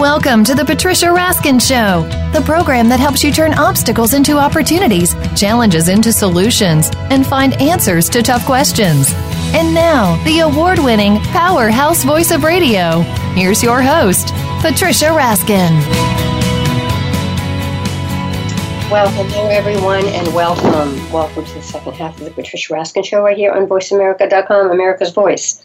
Welcome to the Patricia Raskin Show, the program that helps you turn obstacles into opportunities, challenges into solutions, and find answers to tough questions. And now, the award winning powerhouse voice of radio. Here's your host, Patricia Raskin. Well, hello everyone, and welcome. Welcome to the second half of the Patricia Raskin Show right here on VoiceAmerica.com, America's Voice.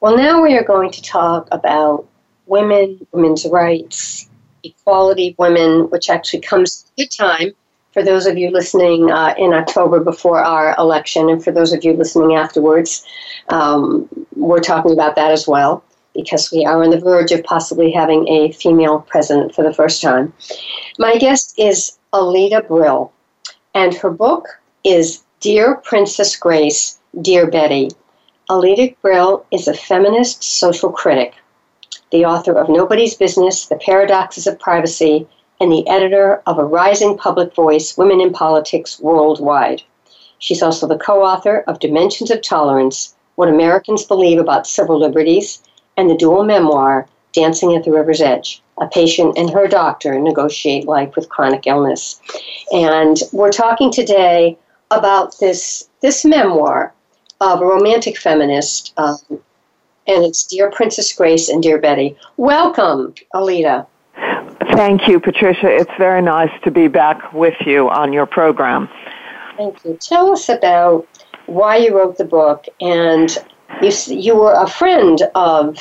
Well, now we are going to talk about women, women's rights, equality of women, which actually comes a good time for those of you listening uh, in October before our election, and for those of you listening afterwards. Um, we're talking about that as well because we are on the verge of possibly having a female president for the first time. My guest is Alida Brill, and her book is Dear Princess Grace, Dear Betty. Alida Brill is a feminist social critic the author of Nobody's Business, The Paradoxes of Privacy, and the editor of A Rising Public Voice Women in Politics Worldwide. She's also the co author of Dimensions of Tolerance What Americans Believe About Civil Liberties, and the dual memoir, Dancing at the River's Edge. A patient and her doctor negotiate life with chronic illness. And we're talking today about this, this memoir of a romantic feminist, um, and it's Dear Princess Grace and Dear Betty. Welcome, Alida. Thank you, Patricia. It's very nice to be back with you on your program. Thank you. Tell us about why you wrote the book, and you you were a friend of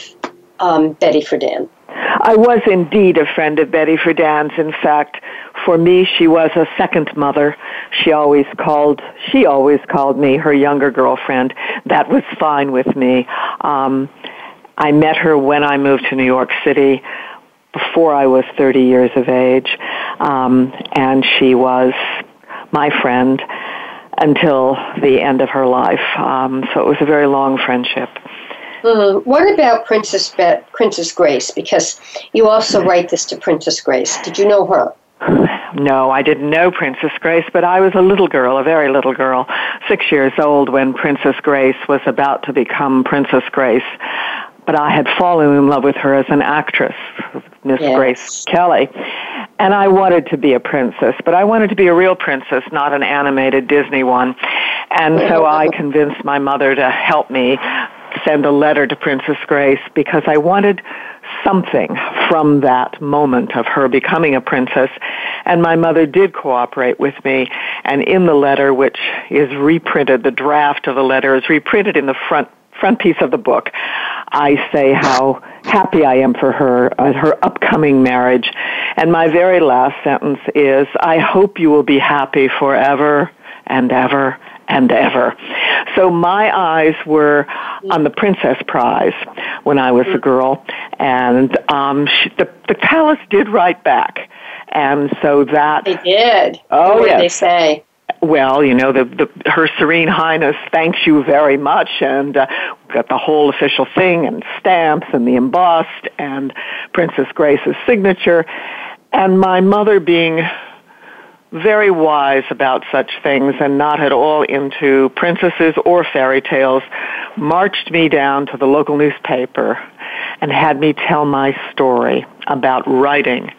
um, Betty Friedan. I was indeed a friend of Betty Friedan's. In fact, for me, she was a second mother. She always called, she always called me her younger girlfriend. That was fine with me. Um, I met her when I moved to New York City before I was 30 years of age. Um, and she was my friend until the end of her life. Um, so it was a very long friendship. Mm-hmm. What about Princess Be- Princess Grace? Because you also write this to Princess Grace. Did you know her? No, I didn't know Princess Grace, but I was a little girl, a very little girl, six years old when Princess Grace was about to become Princess Grace. But I had fallen in love with her as an actress, Miss yes. Grace Kelly. And I wanted to be a princess, but I wanted to be a real princess, not an animated Disney one. And so I convinced my mother to help me send a letter to Princess Grace because I wanted something from that moment of her becoming a princess. And my mother did cooperate with me. And in the letter, which is reprinted, the draft of the letter is reprinted in the front front piece of the book, I say how happy I am for her, uh, her upcoming marriage. And my very last sentence is, I hope you will be happy forever and ever and ever. So my eyes were on the Princess Prize when I was a girl, and um, she, the the palace did write back, and so that they did. Oh what yes. Did they say? Well, you know, the, the Her Serene Highness thanks you very much, and uh, got the whole official thing, and stamps, and the embossed, and Princess Grace's signature, and my mother being very wise about such things and not at all into princesses or fairy tales, marched me down to the local newspaper and had me tell my story about writing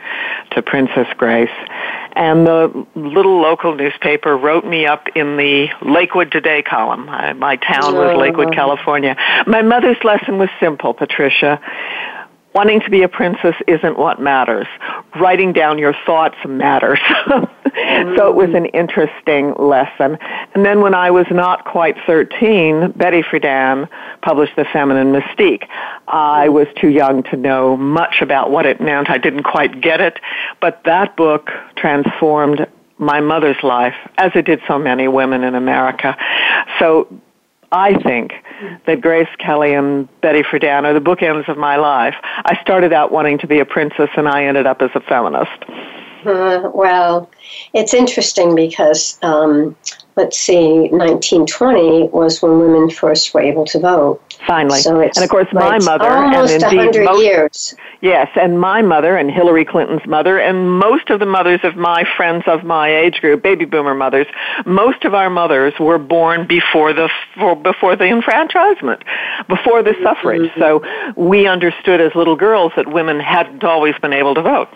to Princess Grace. And the little local newspaper wrote me up in the Lakewood Today column. I, my town was Lakewood, California. My mother's lesson was simple, Patricia wanting to be a princess isn't what matters. Writing down your thoughts matters. Mm. so it was an interesting lesson. And then when I was not quite 13, Betty Friedan published The Feminine Mystique. I mm. was too young to know much about what it meant. I didn't quite get it, but that book transformed my mother's life, as it did so many women in America. So I think mm. that Grace Kelly and Betty Friedan are the bookends of my life. I started out wanting to be a princess, and I ended up as a feminist. Uh, well, it's interesting because, um, let's see, 1920 was when women first were able to vote. Finally. So it's, and of course, my right, mother, almost and indeed 100 most, years. Yes, and my mother and Hillary Clinton's mother and most of the mothers of my friends of my age group, baby boomer mothers, most of our mothers were born before the before the enfranchisement, before the suffrage. Mm-hmm. So we understood as little girls that women hadn't always been able to vote.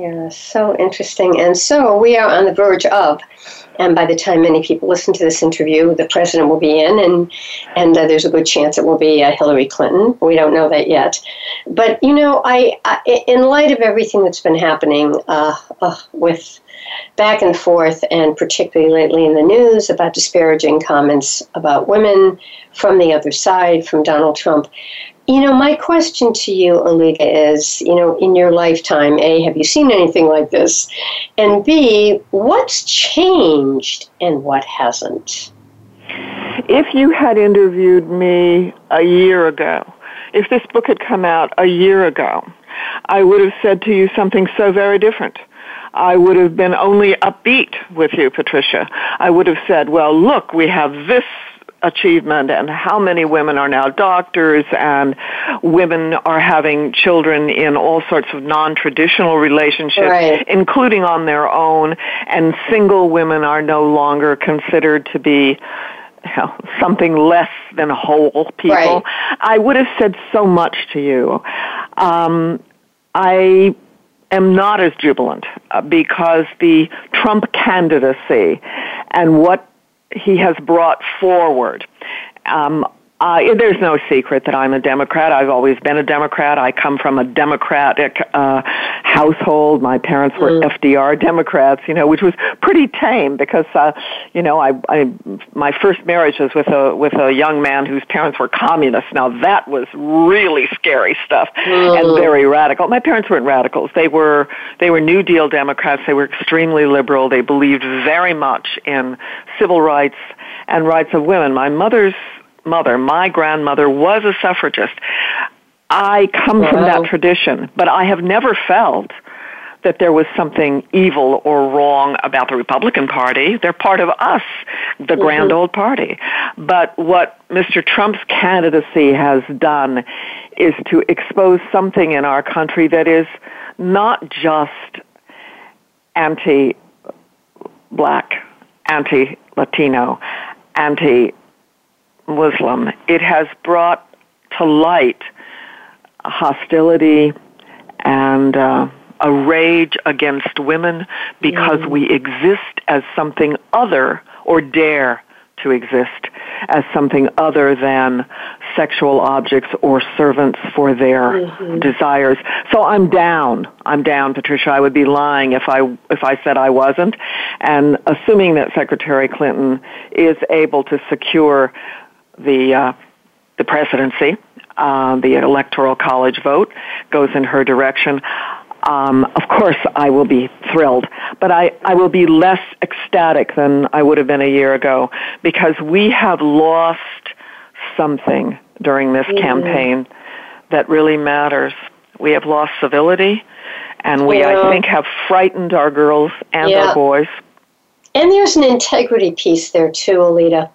Yeah, so interesting. And so we are on the verge of and by the time many people listen to this interview, the president will be in, and and uh, there's a good chance it will be uh, Hillary Clinton. We don't know that yet, but you know, I, I in light of everything that's been happening uh, uh, with back and forth, and particularly lately in the news about disparaging comments about women from the other side, from Donald Trump. You know, my question to you, Alida, is you know, in your lifetime, A, have you seen anything like this? And B, what's changed and what hasn't? If you had interviewed me a year ago, if this book had come out a year ago, I would have said to you something so very different. I would have been only upbeat with you, Patricia. I would have said, well, look, we have this achievement and how many women are now doctors and women are having children in all sorts of non-traditional relationships right. including on their own and single women are no longer considered to be you know, something less than whole people. Right. I would have said so much to you. Um, I am not as jubilant uh, because the Trump candidacy and what he has brought forward. Um, uh, there's no secret that I'm a Democrat. I've always been a Democrat. I come from a Democratic uh, household. My parents were mm. FDR Democrats, you know, which was pretty tame because, uh, you know, I, I my first marriage was with a with a young man whose parents were communists. Now that was really scary stuff mm. and very radical. My parents weren't radicals. They were they were New Deal Democrats. They were extremely liberal. They believed very much in civil rights and rights of women. My mother's mother, my grandmother, was a suffragist. I come wow. from that tradition, but I have never felt that there was something evil or wrong about the Republican Party. They're part of us, the mm-hmm. grand old party. But what Mr. Trump's candidacy has done is to expose something in our country that is not just anti black, anti Latino, anti Muslim, it has brought to light hostility and uh, a rage against women because mm. we exist as something other or dare to exist as something other than sexual objects or servants for their mm-hmm. desires. So I'm down. I'm down, Patricia. I would be lying if I if I said I wasn't. And assuming that Secretary Clinton is able to secure the uh, the presidency, uh, the electoral college vote goes in her direction. Um, of course, I will be thrilled, but I, I will be less ecstatic than I would have been a year ago because we have lost something during this mm-hmm. campaign that really matters. We have lost civility, and we, yeah. I think, have frightened our girls and yeah. our boys. And there's an integrity piece there too, Alida.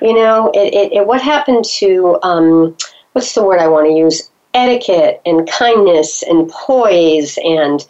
You know, it, it, it what happened to um, what's the word I want to use? Etiquette and kindness and poise and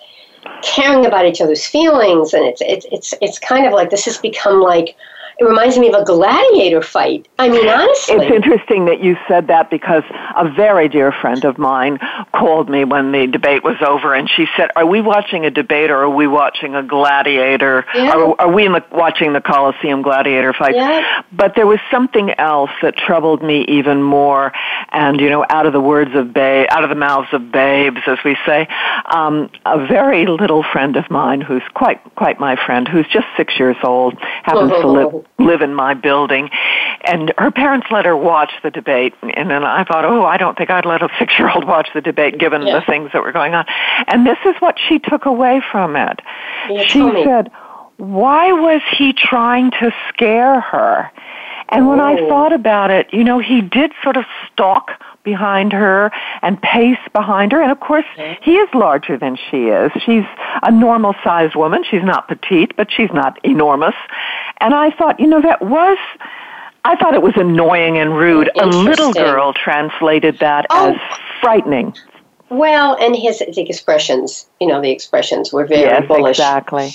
caring about each other's feelings, and it's it's it's it's kind of like this has become like it reminds me of a gladiator fight. I mean, honestly. It's interesting that you said that because a very dear friend of mine called me when the debate was over and she said, Are we watching a debate or are we watching a gladiator? Yeah. Are, are we the, watching the Coliseum gladiator fight? Yeah. But there was something else that troubled me even more. And, you know, out of the words of babe, out of the mouths of babes, as we say, um, a very little friend of mine who's quite, quite my friend, who's just six years old, happens to live live in my building. And her parents let her watch the debate. And then I thought, oh, I don't think I'd let a six year old watch the debate given yeah. the things that were going on. And this is what she took away from it. Yeah, she said, why was he trying to scare her? And when I oh. thought about it, you know, he did sort of stalk behind her and pace behind her. And of course, he is larger than she is. She's a normal sized woman. She's not petite, but she's not enormous. And I thought, you know, that was, I thought it was annoying and rude. A little girl translated that oh. as frightening. Well, and his expressions, you know, the expressions were very yes, bullish. Exactly.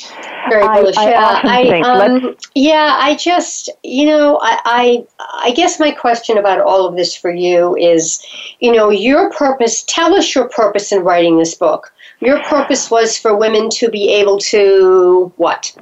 Very bullish. I, yeah, I, think, um, yeah. I just, you know, I, I, I guess my question about all of this for you is, you know, your purpose. Tell us your purpose in writing this book. Your purpose was for women to be able to what?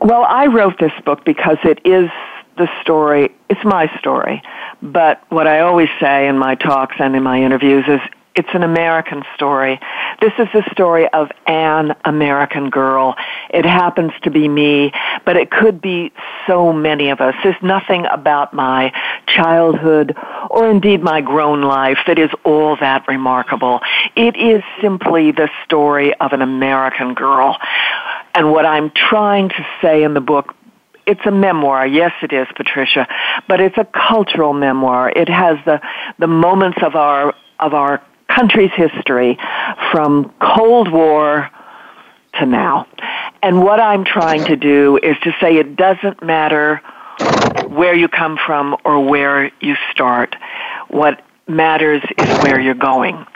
Well, I wrote this book because it is the story. It's my story. But what I always say in my talks and in my interviews is it's an American story. This is the story of an American girl. It happens to be me, but it could be so many of us. There's nothing about my childhood or indeed my grown life that is all that remarkable. It is simply the story of an American girl. And what I'm trying to say in the book it's a memoir. Yes, it is, Patricia, but it's a cultural memoir. It has the the moments of our of our country's history from Cold War to now. And what I'm trying to do is to say it doesn't matter where you come from or where you start. What matters is where you're going.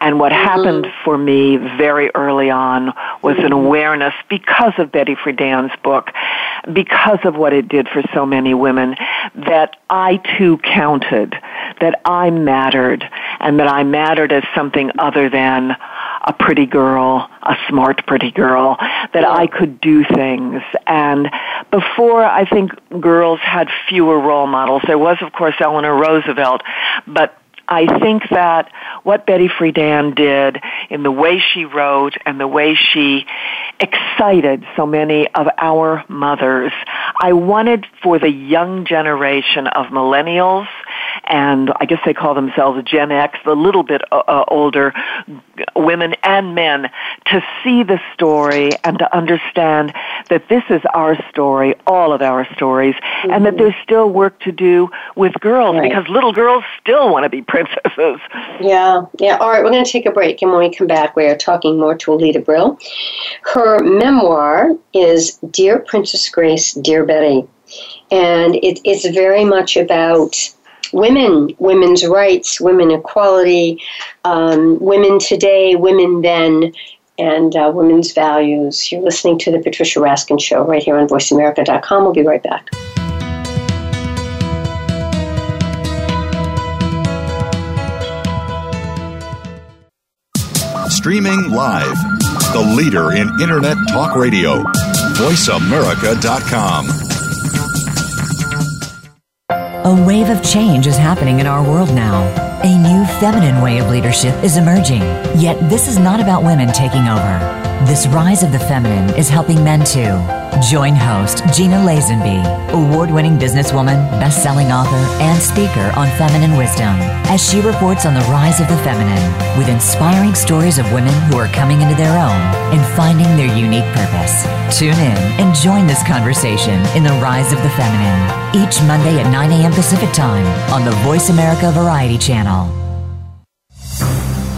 And what mm-hmm. happened for me very early on was an awareness because of Betty Friedan's book, because of what it did for so many women, that I too counted, that I mattered, and that I mattered as something other than a pretty girl, a smart pretty girl, that I could do things. And before, I think girls had fewer role models. There was, of course, Eleanor Roosevelt, but I think that what Betty Friedan did in the way she wrote and the way she excited so many of our mothers, I wanted for the young generation of millennials and I guess they call themselves Gen X, the little bit uh, uh, older women and men, to see the story and to understand that this is our story, all of our stories, mm-hmm. and that mm-hmm. there's still work to do with girls right. because little girls still want to be princesses. Yeah, yeah. All right, we're going to take a break, and when we come back, we are talking more to Alida Brill. Her memoir is Dear Princess Grace, Dear Betty. And it, it's very much about women, women's rights, women equality, um, women today, women then, and uh, women's values. You're listening to the Patricia Raskin Show right here on VoiceAmerica.com. We'll be right back. Streaming live, the leader in Internet Talk Radio, VoiceAmerica.com. A wave of change is happening in our world now. A new feminine way of leadership is emerging. Yet this is not about women taking over. This rise of the feminine is helping men too. Join host Gina Lazenby, award-winning businesswoman, best-selling author, and speaker on feminine wisdom, as she reports on the rise of the feminine with inspiring stories of women who are coming into their own and finding their unique purpose. Tune in and join this conversation in the rise of the feminine each Monday at 9 a.m. Pacific Time on the Voice America Variety Channel.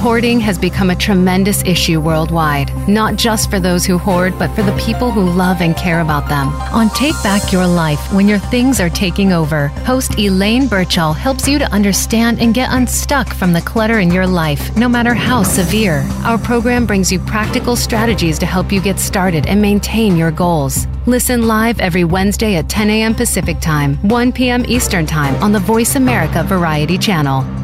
Hoarding has become a tremendous issue worldwide, not just for those who hoard, but for the people who love and care about them. On Take Back Your Life, when your things are taking over, host Elaine Birchall helps you to understand and get unstuck from the clutter in your life, no matter how severe. Our program brings you practical strategies to help you get started and maintain your goals. Listen live every Wednesday at 10 a.m. Pacific Time, 1 p.m. Eastern Time on the Voice America Variety Channel.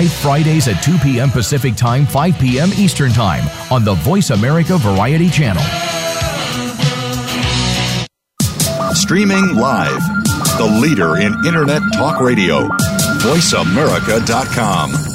live Fridays at 2 p.m. Pacific Time, 5 p.m. Eastern Time on the Voice America Variety Channel. Streaming live, the leader in Internet Talk Radio, voiceamerica.com.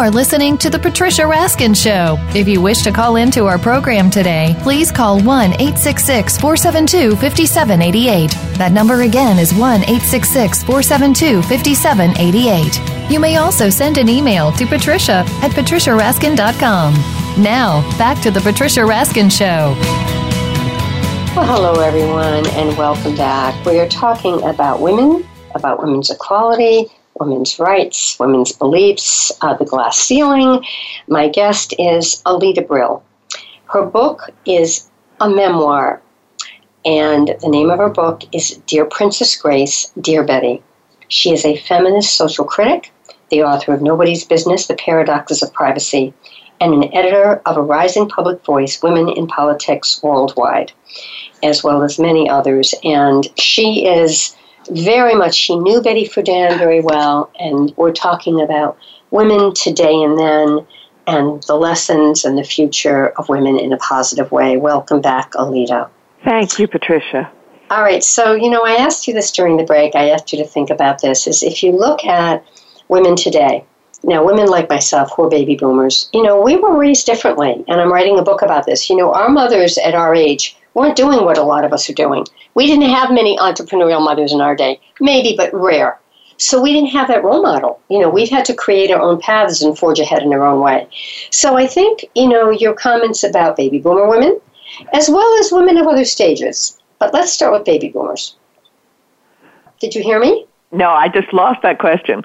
are listening to The Patricia Raskin Show. If you wish to call into our program today, please call 1 866 472 5788. That number again is 1 866 472 5788. You may also send an email to patricia at patriciaraskin.com. Now, back to The Patricia Raskin Show. Well, hello, everyone, and welcome back. We are talking about women, about women's equality women's rights, women's beliefs, uh, the glass ceiling. My guest is Alida Brill. Her book is a memoir, and the name of her book is Dear Princess Grace, Dear Betty. She is a feminist social critic, the author of Nobody's Business The Paradoxes of Privacy, and an editor of a rising public voice, Women in Politics Worldwide, as well as many others. And she is very much, she knew Betty Friedan very well, and we're talking about women today and then and the lessons and the future of women in a positive way. Welcome back, Alida. Thank you, Patricia. All right, so you know, I asked you this during the break. I asked you to think about this. Is if you look at women today, now women like myself who are baby boomers, you know, we were raised differently, and I'm writing a book about this. You know, our mothers at our age weren't doing what a lot of us are doing. We didn't have many entrepreneurial mothers in our day, maybe, but rare. So we didn't have that role model. You know, we've had to create our own paths and forge ahead in our own way. So I think, you know, your comments about baby boomer women, as well as women of other stages. But let's start with baby boomers. Did you hear me? No, I just lost that question.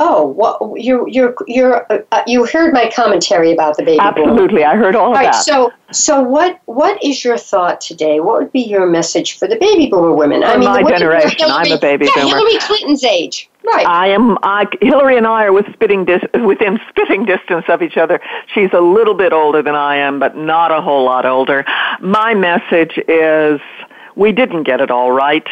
Oh, well, you you you uh, you heard my commentary about the baby Absolutely, boom. I heard all, all of right, that. So, so what what is your thought today? What would be your message for the baby boomer women? For I mean, my generation, Hillary, I'm a baby yeah, boomer. Hillary Clinton's age, right? I am. I, Hillary and I are with spitting dis, within spitting distance of each other. She's a little bit older than I am, but not a whole lot older. My message is: we didn't get it all right.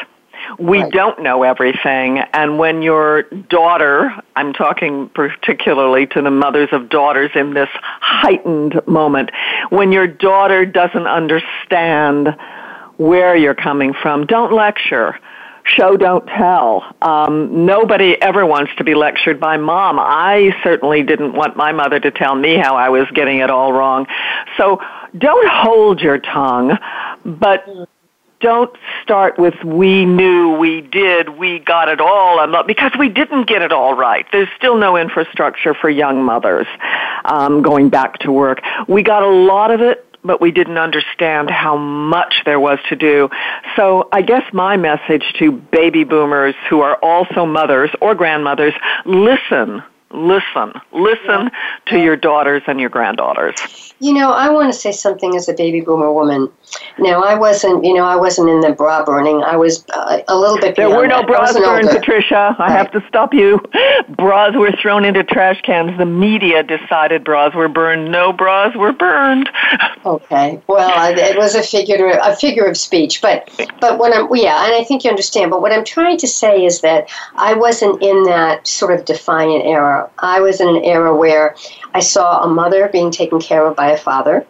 We Right. don't know everything. And when your daughter, I'm talking particularly to the mothers of daughters in this heightened moment, when your daughter doesn't understand where you're coming from, don't lecture. Show, don't tell. Um, nobody ever wants to be lectured by mom. I certainly didn't want my mother to tell me how I was getting it all wrong. So don't hold your tongue, but don't start with we knew, we did, we got it all, because we didn't get it all right. There's still no infrastructure for young mothers um, going back to work. We got a lot of it, but we didn't understand how much there was to do. So I guess my message to baby boomers who are also mothers or grandmothers, listen. Listen, listen to your daughters and your granddaughters. You know, I want to say something as a baby boomer woman. Now, I wasn't, you know, I wasn't in the bra burning. I was uh, a little bit. There were no that. Bras burned, older. Patricia. I Right. have to stop you. Bras were thrown into trash cans. The media decided bras were burned. No bras were burned. Okay. Well, it was a figure a figure of speech, but but what I'm yeah, and I think you understand. But what I'm trying to say is that I wasn't in that sort of defiant era. I was in an era where I saw a mother being taken care of by a father,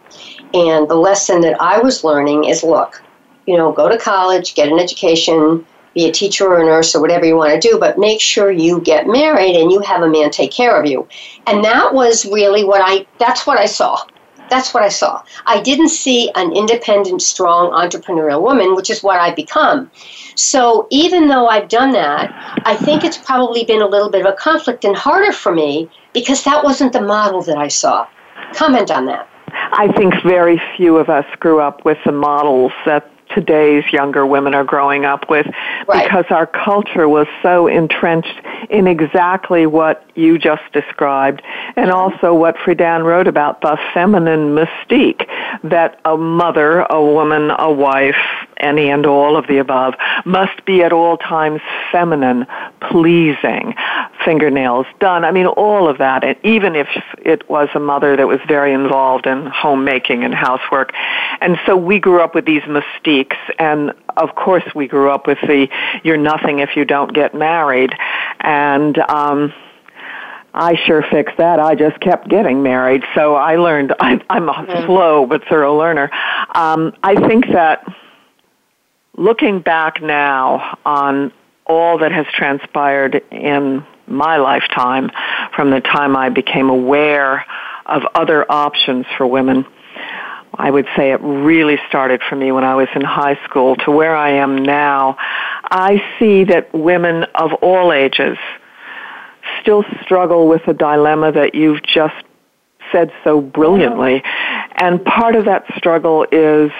and the lesson that I was learning is look, you know, go to college, get an education, be a teacher or a nurse or whatever you want to do, but make sure you get married and you have a man take care of you. And that was really what I that's what I saw. That's what I saw. I didn't see an independent, strong entrepreneurial woman, which is what I've become. So even though I've done that, I think it's probably been a little bit of a conflict and harder for me because that wasn't the model that I saw. Comment on that. I think very few of us grew up with the models that today's younger women are growing up with Right. because our culture was so entrenched in exactly what you just described and also what Friedan wrote about the feminine mystique that a mother, a woman, a wife, any and all of the above must be at all times feminine, pleasing, fingernails done. I mean, all of that. And even if it was a mother that was very involved in homemaking and housework. And so we grew up with these mystiques. And of course we grew up with the, you're nothing if you don't get married. And, um, I sure fixed that. I just kept getting married. So I learned, I, I'm a mm. slow but thorough learner. Um, I think that looking back now on all that has transpired in my lifetime from the time I became aware of other options for women. I would say it really started for me when I was in high school to where I am now. I see that women of all ages still struggle with the dilemma that you've just said so brilliantly. And part of that struggle is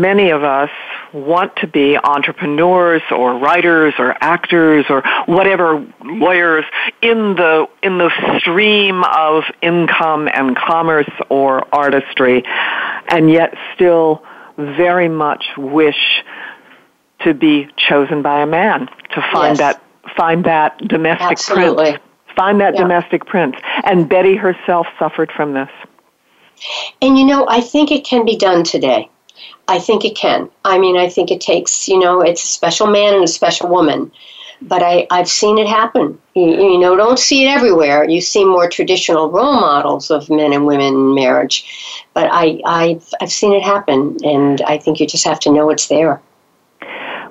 many of us want to be entrepreneurs or writers or actors or whatever lawyers in the in the stream of income and commerce or artistry and yet still very much wish to be chosen by a man to find yes. that find that domestic Absolutely. prince find that yeah. domestic prince and Betty herself suffered from this and you know I think it can be done today I think it can. I mean, I think it takes, you know, it's a special man and a special woman. But I, I've seen it happen. You, you know, don't see it everywhere. You see more traditional role models of men and women in marriage. But I, I've, I've seen it happen, and I think you just have to know it's there.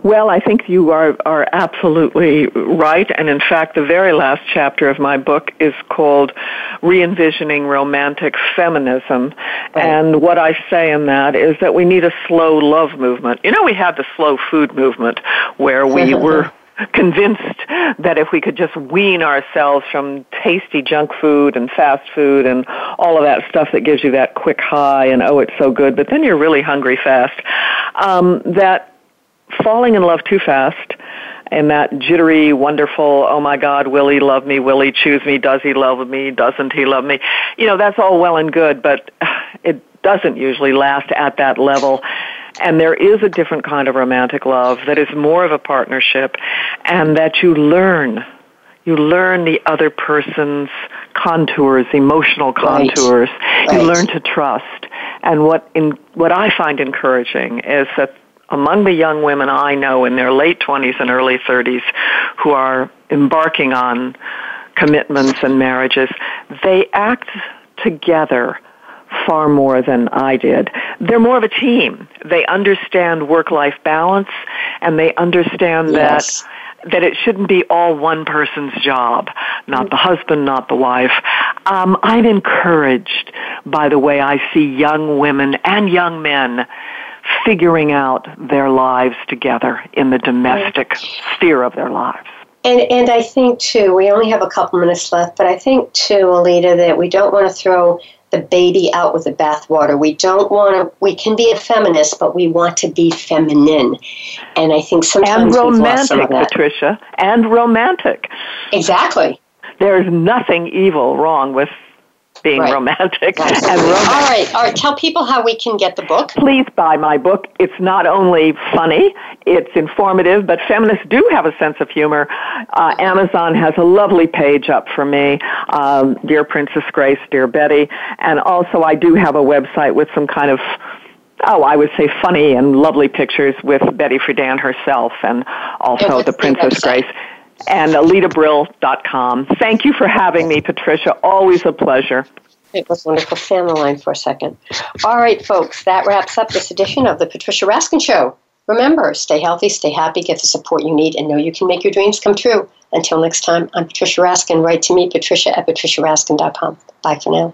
Well, I think you are, are absolutely right. And in fact, the very last chapter of my book is called Re-envisioning Romantic Feminism. Right. And what I say in that is that we need a slow love movement. You know, we had the slow food movement where we were convinced that if we could just wean ourselves from tasty junk food and fast food and all of that stuff that gives you that quick high and oh it's so good but then you're really hungry fast um, that falling in love too fast and that jittery, wonderful, oh my God, will he love me? Will he choose me? Does he love me? Doesn't he love me? You know, that's all well and good, but it doesn't usually last at that level. And there is a different kind of romantic love that is more of a partnership and that you learn. You learn the other person's contours, emotional contours. Right. You right. learn to trust. And what in, what I find encouraging is that among the young women I know in their late 20s and early 30s who are embarking on commitments and marriages, they act together far more than I did. They're more of a team. They understand work-life balance and they understand yes. that that it shouldn't be all one person's job, not the husband, not the wife. Um, I'm encouraged by the way I see young women and young men figuring out their lives together in the domestic sphere of their lives. And, and I think, too, we only have a couple minutes left, but I think, too, Alida, that we don't want to throw the baby out with the bathwater. We don't want to, we can be a feminist, but we want to be feminine. And I think sometimes. And romantic, Patricia. And romantic. Exactly. There's nothing evil wrong with being right. romantic right. and romantic. All right, all right. Tell people how we can get the book. Please buy my book. It's not only funny, it's informative, but feminists do have a sense of humor. Uh, Amazon has a lovely page up for me, um, Dear Princess Grace, Dear Betty, and also I do have a website with some kind of oh, I would say funny and lovely pictures with Betty Friedan herself and also the Princess Grace and alidabrill.com. Thank you for having me, Patricia. Always a pleasure. It was wonderful. Stay on the line for a second. All right, folks, that wraps up this edition of the Patricia Raskin Show. Remember, stay healthy, stay happy, get the support you need, and know you can make your dreams come true. Until next time, I'm Patricia Raskin. Write to me, patricia at patriciaraskin.com. Bye for now.